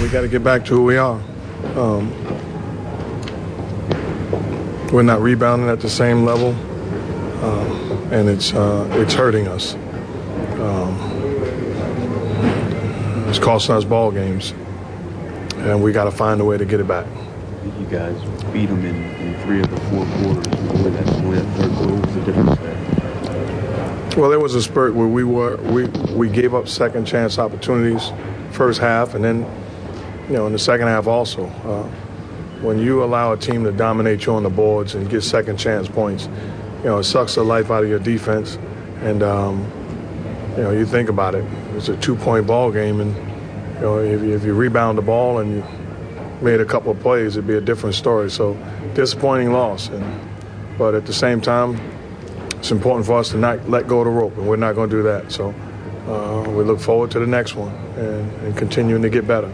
we got to get back to who we are. Um, we're not rebounding at the same level, uh, and it's uh, it's hurting us. Um, it's costing us ball games, and we got to find a way to get it back. You guys beat them in, in three of the four quarters. That, third goal was the difference there? Well, there was a spurt where we were we we gave up second chance opportunities first half, and then you know in the second half also. Uh, when you allow a team to dominate you on the boards and get second chance points, you know it sucks the life out of your defense. And um, you know you think about it, it's a two-point ball game, and you know if, if you rebound the ball and you made a couple of plays, it'd be a different story. So disappointing loss, and but at the same time it's important for us to not let go of the rope, and we're not going to do that. So uh, we look forward to the next one and, and continuing to get better.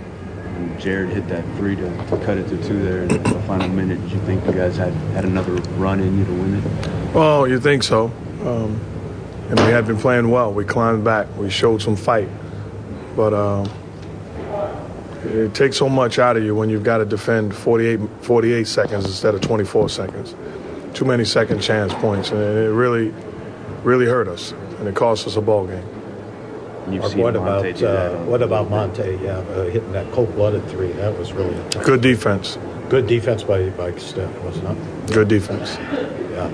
When Jarrett hit that three to, to cut it to two there in the final minute. Did you think you guys had, had another run in you to win it? Well, you think so. Um, and we had been playing well. We climbed back. We showed some fight. But um, it takes so much out of you when you've got to defend 48, 48 seconds instead of 24 seconds. Too many second chance points, and it really, really hurt us, and it cost us a ball game. You've Or seen what Monta about do that uh, on- what about Monta? Yeah, uh, hitting that cold-blooded three. That was really a tough. Good defense. Good defense by by Steph, wasn't it not? Good defense. Yeah.